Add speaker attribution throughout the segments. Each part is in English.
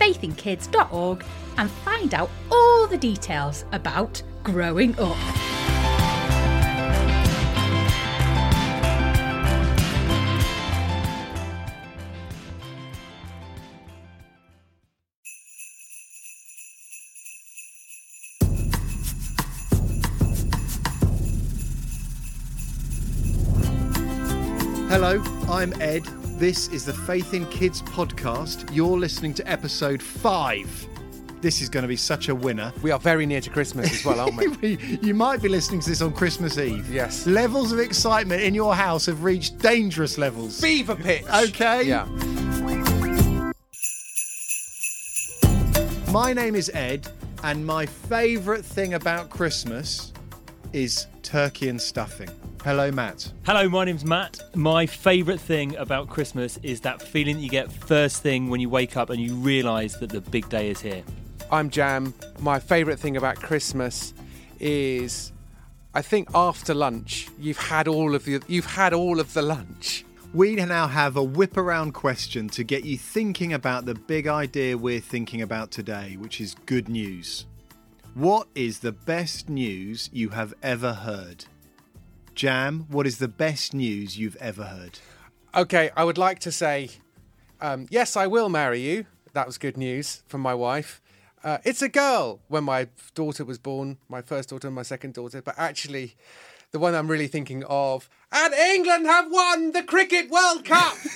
Speaker 1: faithinkids.org and find out all the details about growing up.
Speaker 2: Hello, I'm Ed. This is the Faith in Kids podcast. You're listening to episode five. This is going to be such a winner.
Speaker 3: We are very near to Christmas as well, aren't we?
Speaker 2: you might be listening to this on Christmas Eve.
Speaker 3: Yes.
Speaker 2: Levels of excitement in your house have reached dangerous levels.
Speaker 3: Fever pitch.
Speaker 2: Okay.
Speaker 3: Yeah.
Speaker 2: My name is Ed, and my favourite thing about Christmas is turkey and stuffing. Hello, Matt.
Speaker 4: Hello, my name's Matt. My favourite thing about Christmas is that feeling that you get first thing when you wake up and you realise that the big day is here.
Speaker 3: I'm Jam. My favourite thing about Christmas is, I think after lunch, you've had all of the you've had all of the lunch.
Speaker 2: We now have a whip around question to get you thinking about the big idea we're thinking about today, which is good news. What is the best news you have ever heard? Jam, what is the best news you've ever heard?
Speaker 3: Okay, I would like to say, um, yes, I will marry you. That was good news from my wife. Uh, it's a girl when my daughter was born, my first daughter and my second daughter, but actually, the one I'm really thinking of, and England have won the Cricket World Cup!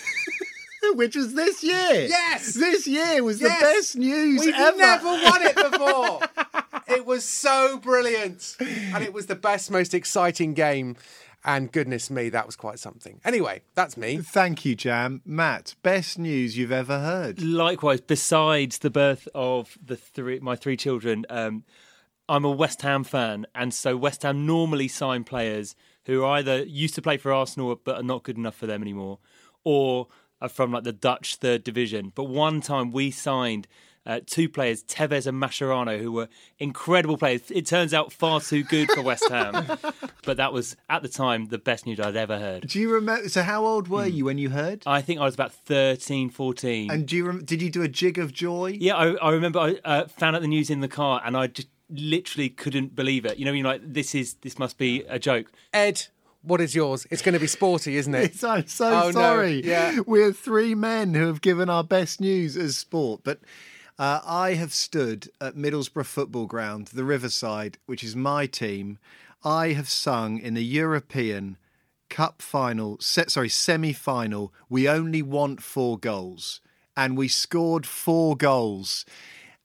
Speaker 2: Which was this year.
Speaker 3: Yes!
Speaker 2: This year was
Speaker 3: Yes!
Speaker 2: the best news ever.
Speaker 3: We've
Speaker 2: ever.
Speaker 3: never won it before. It was so brilliant. And it was the best, most exciting game. And goodness me, that was quite something. Anyway, that's me.
Speaker 2: Thank you, Jam. Matt, best news you've ever heard.
Speaker 4: Likewise, besides the birth of the three, my three children, um, I'm a West Ham fan, and so West Ham normally sign players who are either used to play for Arsenal but are not good enough for them anymore, or are from like the Dutch third division. But one time we signed uh, two players, Tevez and Mascherano, who were incredible players. It turns out far too good for West Ham, but that was at the time the best news I'd ever heard.
Speaker 2: Do you remember? So, how old were you when you heard?
Speaker 4: I think I was about 13, 14.
Speaker 2: And do you rem- did you do a jig of joy?
Speaker 4: Yeah, I, I remember I uh, found out the news in the car, and I just literally couldn't believe it. You know, you're like, this is this must be a joke.
Speaker 3: Ed, what is yours? It's going to be sporty, isn't it?
Speaker 2: It's, I'm so
Speaker 3: Oh, no.
Speaker 2: sorry.
Speaker 3: Yeah.
Speaker 2: We're three men who have given our best news as sport. But uh, I have stood at Middlesbrough Football Ground, the Riverside, which is my team. I have sung in the European Cup final, se- sorry, semi final. We only want four goals. And we scored four goals.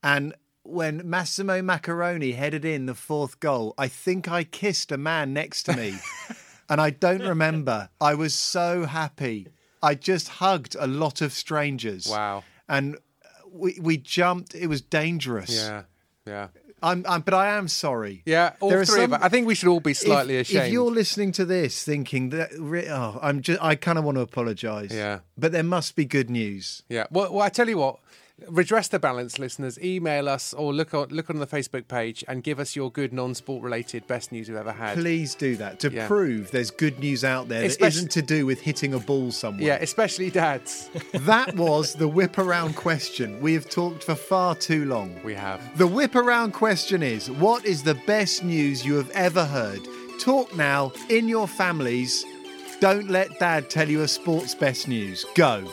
Speaker 2: And when Massimo Maccarone headed in the fourth goal, I think I kissed a man next to me. and I don't remember. I was so happy. I just hugged a lot of strangers.
Speaker 3: Wow.
Speaker 2: And we we jumped. It was dangerous.
Speaker 3: Yeah, yeah.
Speaker 2: I'm, I'm but I am sorry.
Speaker 3: Yeah, all
Speaker 2: There
Speaker 3: three of us. I think we should all be slightly
Speaker 2: if,
Speaker 3: ashamed.
Speaker 2: If you're listening to this thinking that, oh, I'm just, I kind of want to apologise.
Speaker 3: Yeah.
Speaker 2: But there must be good news.
Speaker 3: Yeah. Well, well, I tell you what. Redress the balance, listeners. Email us or look on look on the Facebook page and give us your good non-sport related best news you've ever had.
Speaker 2: Please do that to
Speaker 3: Yeah.
Speaker 2: prove there's good news out there that
Speaker 3: Especially-
Speaker 2: not to do with hitting a ball somewhere.
Speaker 3: Yeah, especially dads.
Speaker 2: That was the whip around question. We have talked for far too long.
Speaker 3: we have.
Speaker 2: The whip around question is what is the best news you have ever heard? Talk now in your families. Don't let dad tell you a sports best news. Go.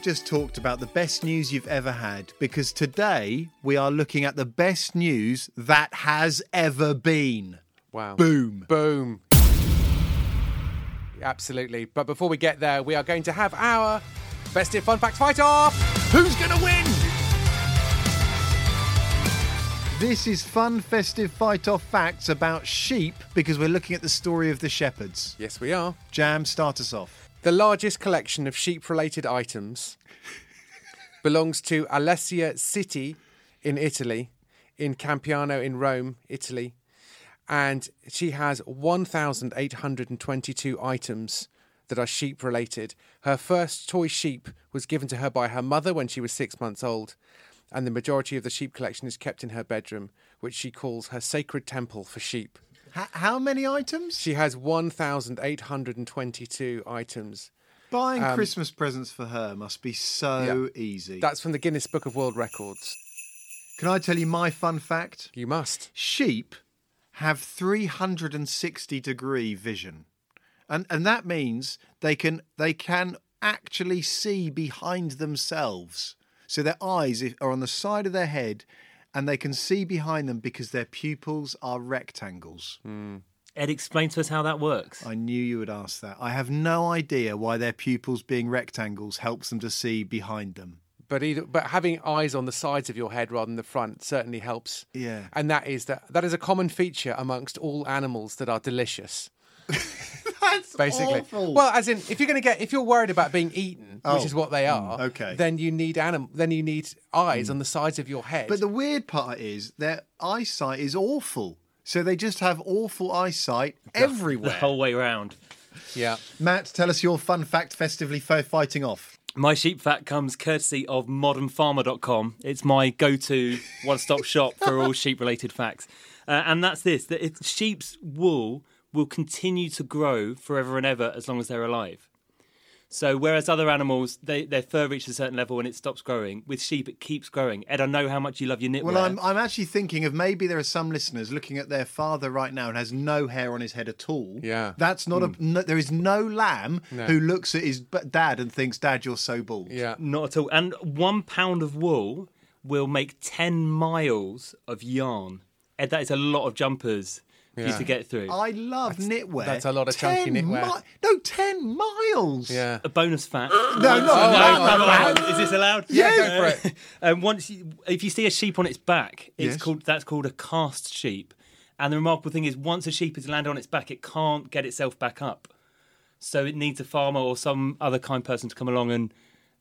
Speaker 2: Have just talked about the best news you've ever had because today we are looking at the best news that has ever been.
Speaker 3: Wow.
Speaker 2: Boom.
Speaker 3: Boom. Absolutely. But before we get there, we are going to have our festive fun fact fight off.
Speaker 2: Who's going to win? This is fun, festive fight off facts about sheep because we're looking at the story of the shepherds.
Speaker 3: Yes, we are.
Speaker 2: Jam, start us off.
Speaker 3: The largest collection of sheep related items belongs to Alessia City in Italy, in Ciampino in Rome, Italy. And she has 1,822 items that are sheep related. Her first toy sheep was given to her by her mother when she was six months old. And the majority of the sheep collection is kept in her bedroom, which she calls her sacred temple for sheep.
Speaker 2: H- how many items?
Speaker 3: She has 1,822 items.
Speaker 2: Buying um, Christmas presents for her must be so easy.
Speaker 3: That's from the Guinness Book of World Records.
Speaker 2: Can I tell you my fun fact?
Speaker 3: You must.
Speaker 2: Sheep have 360 degree vision. And and that means they can they can actually see behind themselves. So their eyes are on the side of their head and they can see behind them because their pupils are rectangles. Hmm.
Speaker 4: Ed, explain to us how that works.
Speaker 2: I knew you would ask that. I have no idea why their pupils being rectangles helps them to see behind them.
Speaker 3: But either, but having eyes on the sides of your head rather than the front certainly helps.
Speaker 2: Yeah.
Speaker 3: And that is that that is a common feature amongst all animals that are delicious.
Speaker 2: That's
Speaker 3: Basically,
Speaker 2: awful.
Speaker 3: well, as in, if you're going to get, if you're worried about being eaten,
Speaker 2: Oh.
Speaker 3: which is what they are,
Speaker 2: okay.
Speaker 3: then you need anim- then you need eyes on the sides of your head.
Speaker 2: But the weird part is their eyesight is awful. So they just have awful eyesight everywhere.
Speaker 4: The whole way round.
Speaker 3: yeah,
Speaker 2: Matt, tell us your fun fact festively fighting off.
Speaker 4: My sheep fact comes courtesy of modernfarmer.com. It's my go to one stop shop for all sheep related facts. Uh, and that's this that it, sheep's wool will continue to grow forever and ever as long as they're alive. So, whereas other animals, they, their fur reaches a certain level and it stops growing, with sheep, it keeps growing. Ed, I know how much you love your knitwear.
Speaker 2: Well, I'm, I'm actually thinking of maybe there are some listeners looking at their father right now and has no hair on his head at all.
Speaker 3: Yeah.
Speaker 2: That's not a. Hmm. No, there is no lamb
Speaker 3: No.
Speaker 2: who looks at his dad and thinks, Dad, you're so bald.
Speaker 3: yeah.
Speaker 4: Not at all. And one pound of wool will make 10 miles of yarn. Ed, that is a lot of jumpers for you
Speaker 3: Yeah.
Speaker 4: to get through.
Speaker 2: I love knitwear.
Speaker 3: that's a lot of chunky
Speaker 2: 10
Speaker 3: knitwear.
Speaker 2: no, 10 miles.
Speaker 3: Yeah.
Speaker 4: a bonus fact.
Speaker 2: No, no,
Speaker 3: Oh,
Speaker 2: no,
Speaker 3: hang on,
Speaker 2: no,
Speaker 3: hang
Speaker 2: no.
Speaker 3: on.
Speaker 4: Is this allowed?
Speaker 3: Yeah, go for it.
Speaker 4: Um, once, you, if you see a sheep on its back, it's
Speaker 2: Yes.
Speaker 4: called that's called a cast sheep. And the remarkable thing is, once a sheep has landed on its back, it can't get itself back up. So it needs a farmer or some other kind person to come along and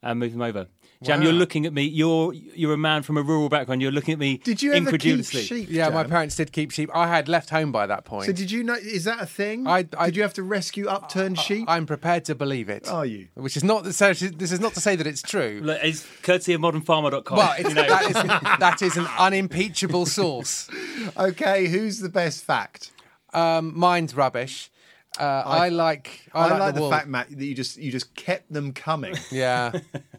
Speaker 4: uh, move them over. Jam,
Speaker 3: Wow.
Speaker 4: you're looking at me. You're you're a man from a rural background. You're looking at me
Speaker 2: Did you ever keep
Speaker 4: incredulously.
Speaker 2: sheep?
Speaker 3: Yeah, my parents did keep sheep. I had left home by that point.
Speaker 2: So did you know? Is that a thing?
Speaker 3: I- I-
Speaker 2: did you have to rescue upturned sheep?
Speaker 3: I'm prepared to believe it.
Speaker 2: Are you?
Speaker 3: Which is not so. This is not to say that it's true.
Speaker 4: Look, It's courtesy of modernfarmer.com.
Speaker 3: Well, it's,
Speaker 4: You know.
Speaker 3: that, is, that is an unimpeachable source.
Speaker 2: Okay, who's the best fact?
Speaker 3: Um, mine's rubbish. Uh, I, like. I,
Speaker 2: I,
Speaker 3: like,
Speaker 2: like
Speaker 3: the,
Speaker 2: the, fact, Matt, that you just you just kept them coming.
Speaker 3: Yeah,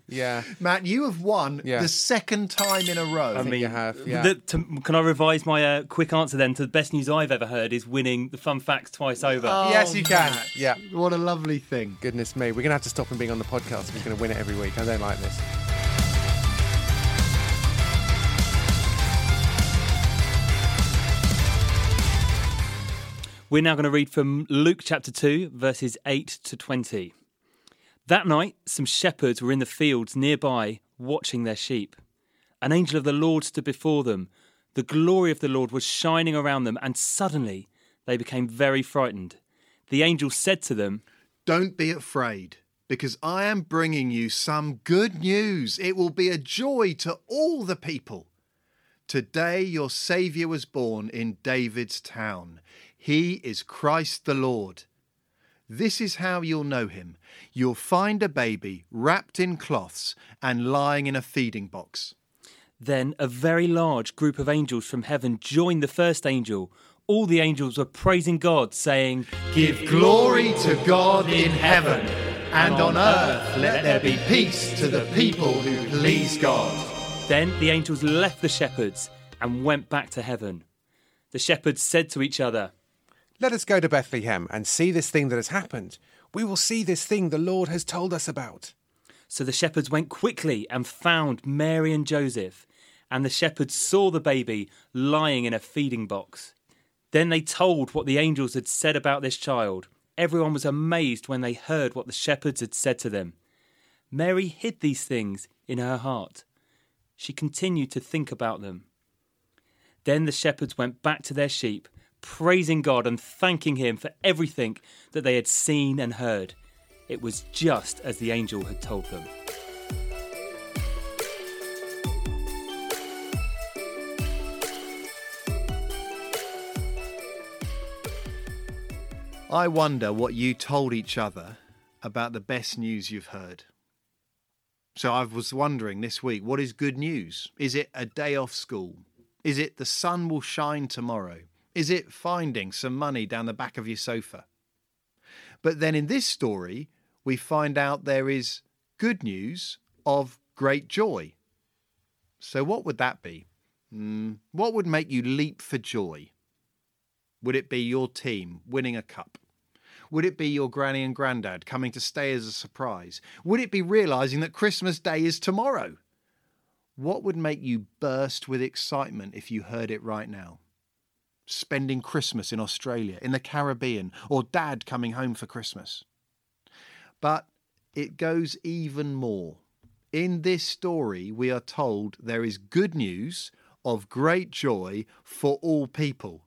Speaker 3: yeah.
Speaker 2: Matt, you have won
Speaker 3: Yeah.
Speaker 2: the second time in a row.
Speaker 3: I think you have. Yeah.
Speaker 4: The- to- can I revise my uh, quick answer then to the best news I've ever heard is winning the fun facts twice over.
Speaker 3: yes, you can.
Speaker 2: Matt.
Speaker 3: Yeah.
Speaker 2: What a lovely thing.
Speaker 3: Goodness me, we're gonna have to stop him being on the podcast if he's gonna win it every week. I don't like this.
Speaker 4: We're now going to read from Luke chapter 2, verses 8 to 20. That night, some shepherds were in the fields nearby watching their sheep. An angel of the Lord stood before them. The glory of the Lord was shining around them, and suddenly they became very frightened. The angel said to them,
Speaker 2: Don't be afraid, because I am bringing you some good news. It will be a joy to all the people. Today your Saviour was born in David's town. He is Christ the Lord. This is how you'll know him. You'll find a baby wrapped in cloths and lying in a feeding box.
Speaker 4: Then a very large group of angels from heaven joined the first angel. All the angels were praising God, saying,
Speaker 2: Give glory to God in heaven, and on earth let there be peace to the people who please God.
Speaker 4: Then the angels left the shepherds and went back to heaven. The shepherds said to each other,
Speaker 3: Let us go to Bethlehem and see this thing that has happened. We will see this thing the Lord has told us about.
Speaker 4: So the shepherds went quickly and found Mary and Joseph, and the shepherds saw the baby lying in a feeding box. Then they told what the angels had said about this child. Everyone was amazed when they heard what the shepherds had said to them. Mary hid these things in her heart. She continued to think about them. Then the shepherds went back to their sheep, praising God and thanking Him for everything that they had seen and heard. It was just as the angel had told them.
Speaker 2: I wonder what you told each other about the best news you've heard. So I was wondering this week, what is good news? Is it a day off school? Is it the sun will shine tomorrow? Is it finding some money down the back of your sofa? But then in this story, we find out there is good news of great joy. So what would that be? Mm, what would make you leap for joy? Would it be your team winning a cup? Would it be your granny and granddad coming to stay as a surprise? Would it be realizing that Christmas Day is tomorrow? What would make you burst with excitement if you heard it right now? Spending Christmas in Australia, in the Caribbean, or dad coming home for Christmas. But it goes even more. In this story, we are told there is good news of great joy for all people.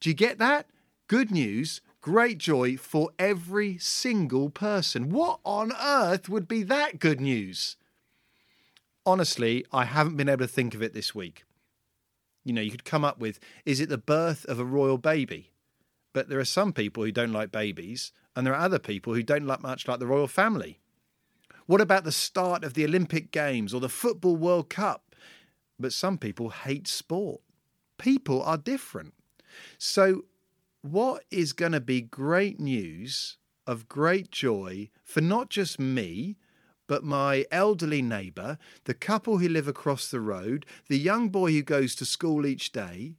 Speaker 2: Do you get that? Good news, great joy for every single person. What on earth would be that good news? Honestly, I haven't been able to think of it this week. You know, you could come up with is it the birth of a royal baby? But there are some people who don't like babies, and there are other people who don't like much like the royal family. What about the start of the Olympic Games or the Football World Cup? But some people hate sport. People are different. So, what is going to be great news of great joy for not just me, but my elderly neighbour, the couple who live across the road, the young boy who goes to school each day?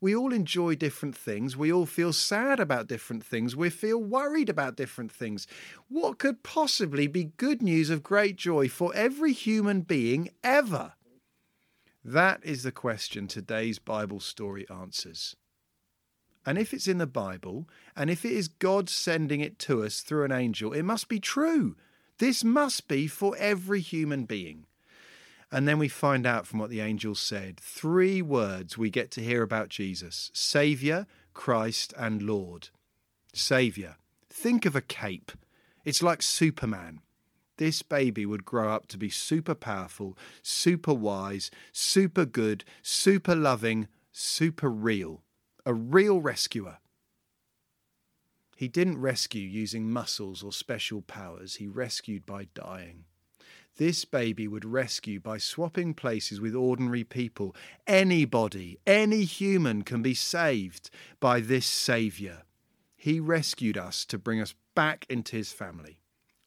Speaker 2: We all enjoy different things. We all feel sad about different things. We feel worried about different things. What could possibly be good news of great joy for every human being ever? That is the question today's Bible story answers. And if it's in the Bible, and if it is God sending it to us through an angel, it must be true. This must be for every human being. And then we find out from what the angel said three words we get to hear about Jesus Saviour, Christ, and Lord. Saviour. Think of a cape. It's like Superman. This baby would grow up to be super powerful, super wise, super good, super loving, super real a real rescuer. He didn't rescue using muscles or special powers, he rescued by dying. This baby would rescue by swapping places with ordinary people. Anybody, any human can be saved by this Saviour. He rescued us to bring us back into his family.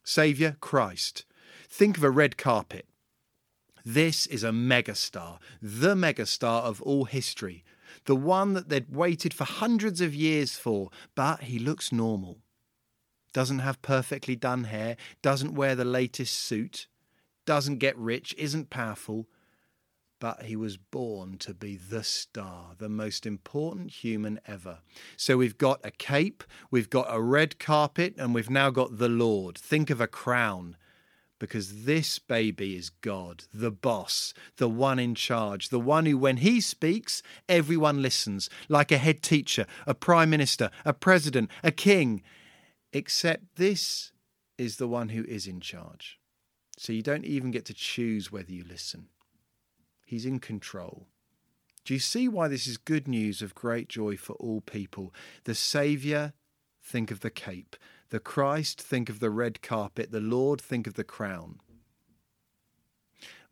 Speaker 2: Saviour Christ. Think of a red carpet. This is a megastar, the megastar of all history, the one that they'd waited for hundreds of years for, but he looks normal. Doesn't have perfectly done hair, doesn't wear the latest suit, doesn't get rich, isn't powerful, but he was born to be the star, the most important human ever. So we've got a cape, we've got a red carpet, and we've now got the Lord. Think of a crown because this baby is God, the boss, the one in charge, the one who, when he speaks, everyone listens, like a head teacher, a prime minister, a president, a king. Except this is the one who is in charge. So you don't even get to choose whether you listen. He's in control. Do you see why this is good news of great joy for all people? The Saviour, think of the cape. The Christ, think of the red carpet. The Lord, think of the crown.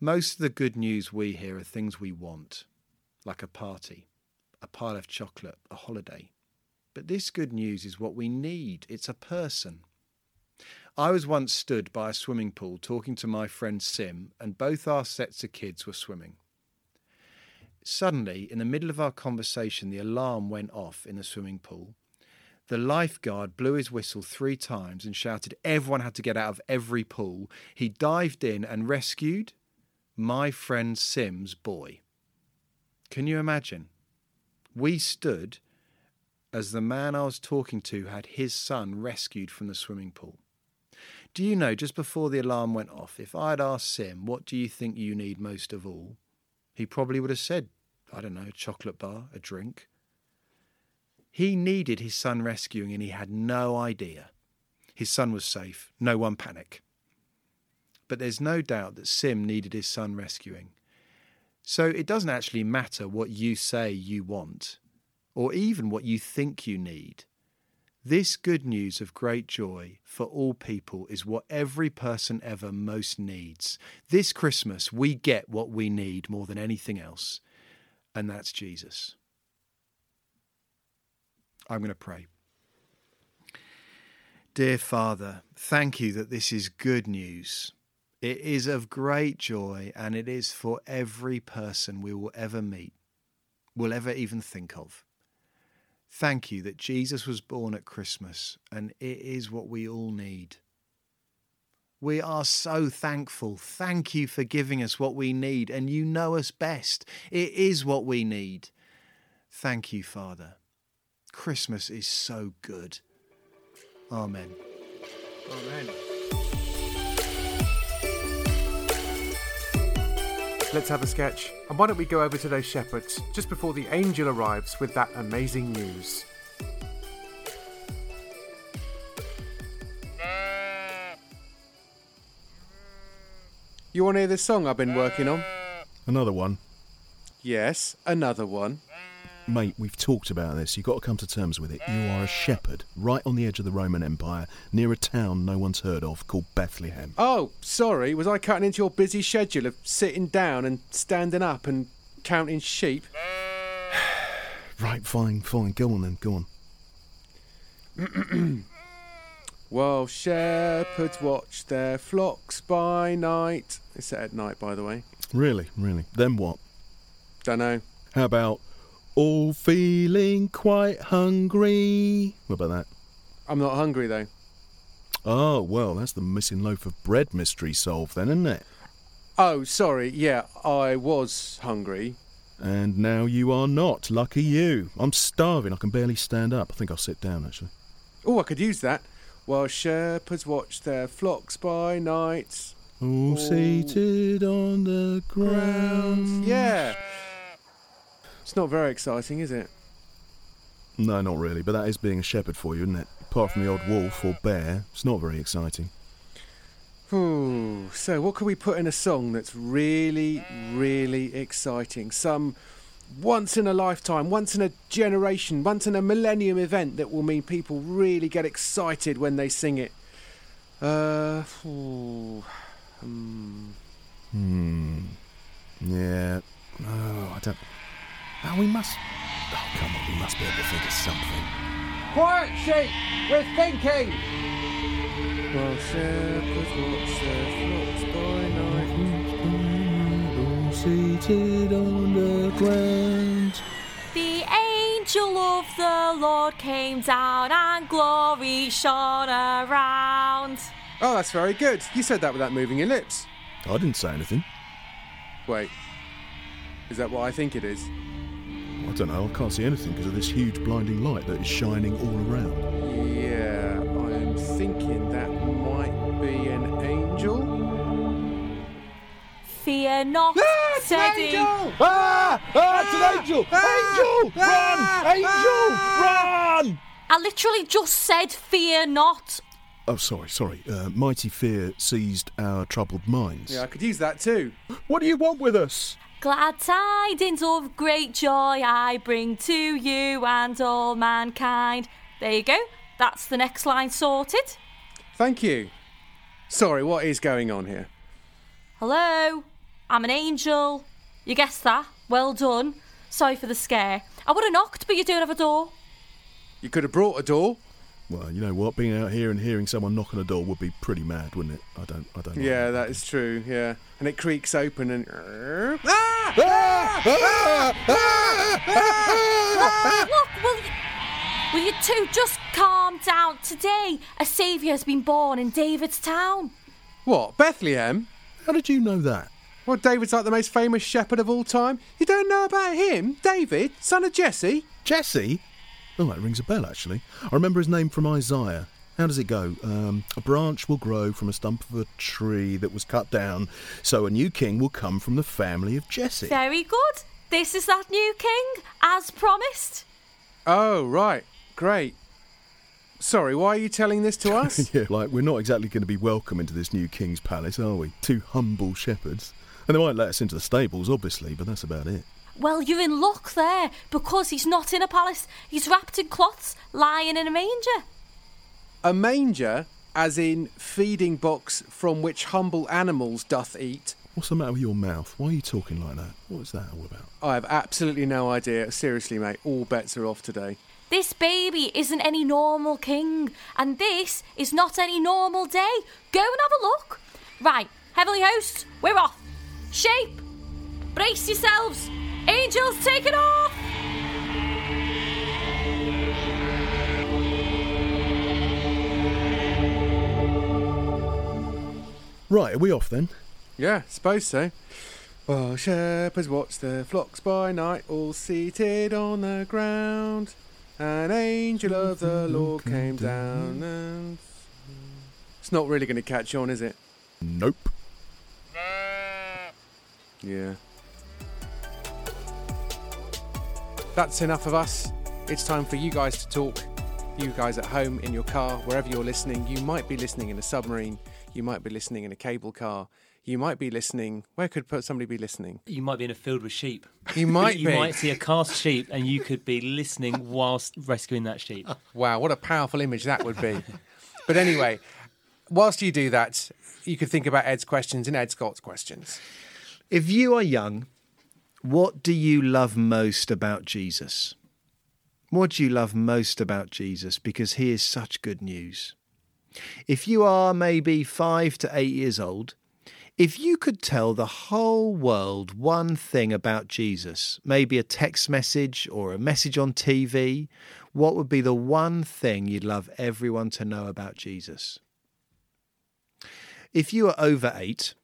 Speaker 2: Most of the good news we hear are things we want, like a party, a pile of chocolate, a holiday. But this good news is what we need. It's a person. I was once stood by a swimming pool talking to my friend Sim, and both our sets of kids were swimming. Suddenly, in the middle of our conversation, the alarm went off in the swimming pool The lifeguard blew his whistle three times and shouted everyone had to get out of every pool. He dived in and rescued my friend Sim's boy. Can you imagine? We stood as the man I was talking to had his son rescued from the swimming pool. Do you know, just before the alarm went off, if I'd asked Sim, what do you think you need most of all? He probably would have said, I don't know, a chocolate bar, a drink. He needed his son rescuing and he had no idea. His son was safe, no one panic. But there's no doubt that Sim needed his son rescuing. So it doesn't actually matter what you say you want, or even what you think you need. This good news of great joy for all people is what every person ever most needs. This Christmas, we get what we need more than anything else, and that's Jesus. I'm going to pray. Dear Father, thank you that this is good news. It is of great joy, and it is for every person we will ever meet, will ever even think of. Thank you that Jesus was born at Christmas, and it is what we all need. We are so thankful. Thank you for giving us what we need, and you know us best. It is what we need. Thank you, Father. Christmas is so good. Amen.
Speaker 3: Amen. Let's have a sketch. And why don't we go over to those shepherds just before the angel arrives with that amazing news? You want to hear this song I've been working on?
Speaker 5: Another one.
Speaker 3: Yes, another one.
Speaker 5: Mate, we've talked about this. You've got to come to terms with it. You are a shepherd right on the edge of the Roman Empire, near a town no one's heard of called Bethlehem.
Speaker 3: Oh, sorry, was I cutting into your busy schedule of sitting down and standing up and counting sheep?
Speaker 5: Right, fine, fine. Go on then, go on.
Speaker 3: Well, shepherds watch their flocks by night. It's set at night, by the way.
Speaker 5: Really, really. Then what?
Speaker 3: Don't know.
Speaker 5: How about all feeling quite hungry? What about that?
Speaker 3: I'm not hungry though.
Speaker 5: Oh, well, that's the missing loaf of bread mystery solved then, isn't it?
Speaker 3: Oh, sorry. Yeah, I was hungry.
Speaker 5: And now you are not. Lucky you. I'm starving. I can barely stand up. I think I'll sit down, actually.
Speaker 3: Oh, I could use that. While shepherds watch their flocks by night.
Speaker 5: All
Speaker 3: Oh.
Speaker 5: seated on the ground.
Speaker 3: Yeah. It's not very exciting, is it?
Speaker 5: No, not really, but that is being a shepherd for you, isn't it? Apart from the odd wolf or bear, it's not very exciting.
Speaker 3: Ooh, so what can we put in a song that's really, really exciting? Some once in a lifetime, once in a generation, once in a millennium event that will mean people really get excited when they sing it. Uh, ooh, hmm.
Speaker 5: Hmm. Yeah. Oh, I don't. Oh, we must. Oh, come on, we must be able to think of something.
Speaker 3: Quiet, sheep! We're thinking! Well, shepherds watch their flocks by night.
Speaker 5: All seated on the ground.
Speaker 6: The angel of the Lord came down and glory shone around.
Speaker 3: Oh, that's very good. You said that without moving your lips.
Speaker 5: I didn't say anything.
Speaker 3: Wait. Is that what I think it is?
Speaker 5: I don't know. I can't see anything because of this huge blinding light that is shining all around.
Speaker 3: Yeah, I'm thinking that might be an angel.
Speaker 6: Fear not, said he.
Speaker 5: Ah! Ah! It's an angel! Angel! Run! Angel! Run!
Speaker 6: I literally just said, Fear not.
Speaker 5: Oh, sorry, sorry. Uh, mighty fear seized our troubled minds.
Speaker 3: Yeah, I could use that too.
Speaker 5: What do you want with us?
Speaker 6: Glad tidings of great joy I bring to you and all mankind. There you go. That's the next line sorted.
Speaker 3: Thank you. Sorry, what is going on here?
Speaker 6: Hello, I'm an angel. You guessed that. Well done. Sorry for the scare. I would have knocked, but you don't have a door.
Speaker 3: You could have brought a door.
Speaker 5: Well, you know what? Being out here and hearing someone knock on a door would be pretty mad, wouldn't it? I don't. I don't. like
Speaker 3: Yeah,
Speaker 5: it.
Speaker 3: that is true. Yeah, and it creaks open and. Ah! Ah! Ah!
Speaker 6: Look, will you, will you two just calm down. Today, a saviour has been born in David's town.
Speaker 3: What, Bethlehem?
Speaker 5: How did you know that?
Speaker 3: Well, David's like the most famous shepherd of all time. You don't know about him? David, son of Jesse?
Speaker 5: Jesse? Oh, that rings a bell, actually. I remember his name from Isaiah. How does it go? Um, a branch will grow from a stump of a tree that was cut down, so a new king will come from the family of Jesse.
Speaker 6: Very good. This is that new king, as promised.
Speaker 3: Oh, right. Great. Sorry, why are you telling this to us?
Speaker 5: yeah, like we're not exactly going to be welcome into this new king's palace, are we? Two humble shepherds. And they might let us into the stables, obviously, but that's about it.
Speaker 6: Well, you're in luck there, because he's not in a palace. He's wrapped in cloths, lying in a manger.
Speaker 3: a manger, as in feeding box from which humble animals doth eat.
Speaker 5: What's the matter with your mouth? Why are you talking like that? What is that all about?
Speaker 3: I have absolutely no idea. Seriously, mate, all bets are off today.
Speaker 6: This baby isn't any normal king, and this is not any normal day. Go and have a look. Right, Heavenly Hosts, we're off. Shape, brace yourselves. Angels, take it off.
Speaker 5: Right, are we off then?
Speaker 3: Yeah, suppose so. Well, shepherds watch the flocks by night, all seated on the ground, an angel of the Lord came down and. It's not really going to catch on, is it?
Speaker 5: Nope.
Speaker 3: Yeah. That's enough of us. It's time for you guys to talk. You guys at home, in your car, wherever you're listening. You might be listening in a submarine. You might be listening in a cable car. You might be listening. Where could somebody be listening?
Speaker 4: You might be in a field with sheep.
Speaker 3: You might
Speaker 4: you
Speaker 3: be.
Speaker 4: might see a cast sheep, and you could be listening whilst rescuing that sheep.
Speaker 3: Wow, what a powerful image that would be. but anyway, whilst you do that, you could think about Ed's questions and Ed Scott's questions.
Speaker 2: If you are young, what do you love most about Jesus? What do you love most about Jesus? Because he is such good news. If you are maybe five to eight years old, if you could tell the whole world one thing about Jesus, maybe a text message or a message on TV, what would be the one thing you'd love everyone to know about Jesus? If you are over eight,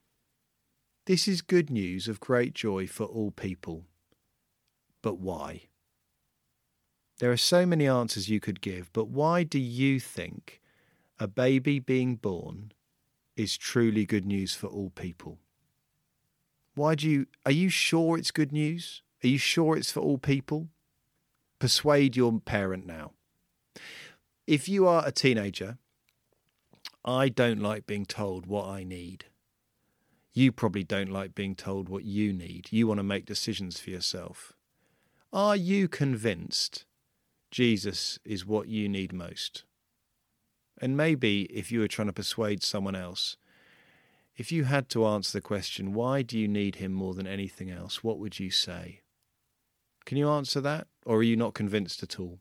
Speaker 2: this is good news of great joy for all people. But why? There are so many answers you could give, but why do you think a baby being born is truly good news for all people? Why do you are you sure it's good news? Are you sure it's for all people? Persuade your parent now. If you are a teenager, I don't like being told what I need. You probably don't like being told what you need. You want to make decisions for yourself. Are you convinced Jesus is what you need most? And maybe if you were trying to persuade someone else, if you had to answer the question, why do you need him more than anything else, what would you say? Can you answer that? Or are you not convinced at all?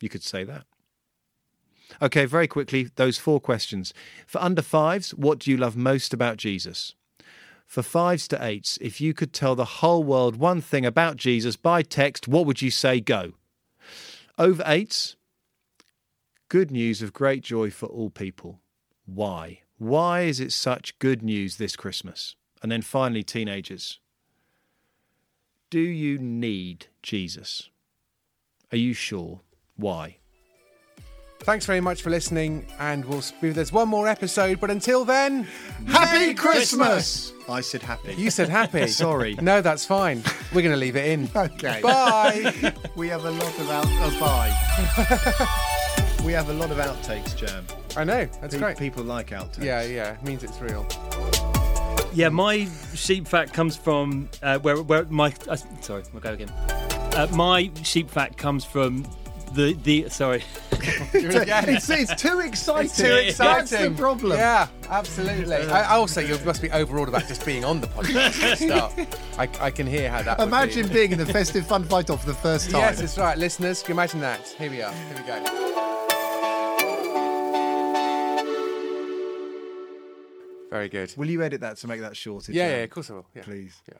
Speaker 2: You could say that. Okay, very quickly, those four questions. For under fives, what do you love most about Jesus? For fives to eights, if you could tell the whole world one thing about Jesus by text, what would you say? Go. Over eights, good news of great joy for all people. Why? Why is it such good news this Christmas? And then finally, teenagers. Do you need Jesus? Are you sure? Why?
Speaker 3: Thanks very much for listening, and we'll speak. There's one more episode, but until then,
Speaker 2: Happy Christmas! I said happy.
Speaker 3: you said happy.
Speaker 2: Sorry.
Speaker 3: No, that's fine. We're going to leave it in.
Speaker 2: Okay.
Speaker 3: Bye.
Speaker 2: We have a lot of out. Oh, bye. we have a lot of outtakes, Jam.
Speaker 3: I know. That's
Speaker 2: Pe-
Speaker 3: great.
Speaker 2: People like outtakes.
Speaker 3: Yeah, yeah. It means it's real.
Speaker 4: Yeah, my sheep fact comes from uh, where where my uh, sorry, I'll go again. Uh, my sheep fact comes from the the sorry.
Speaker 2: it's, it's too exciting.
Speaker 3: It's too exciting.
Speaker 2: That's the problem.
Speaker 3: Yeah, absolutely. I, also, you must be overawed about just being on the podcast start. I, I can hear how that. would be.
Speaker 2: Imagine being in the festive fun fight off for the first time.
Speaker 3: Yes, it's right, listeners. Can you imagine that? Here we are. Here we go. Very good.
Speaker 2: Will you edit that to make that shorter?
Speaker 3: Yeah, yeah, of course I will. Yeah.
Speaker 2: Please.
Speaker 3: Yeah.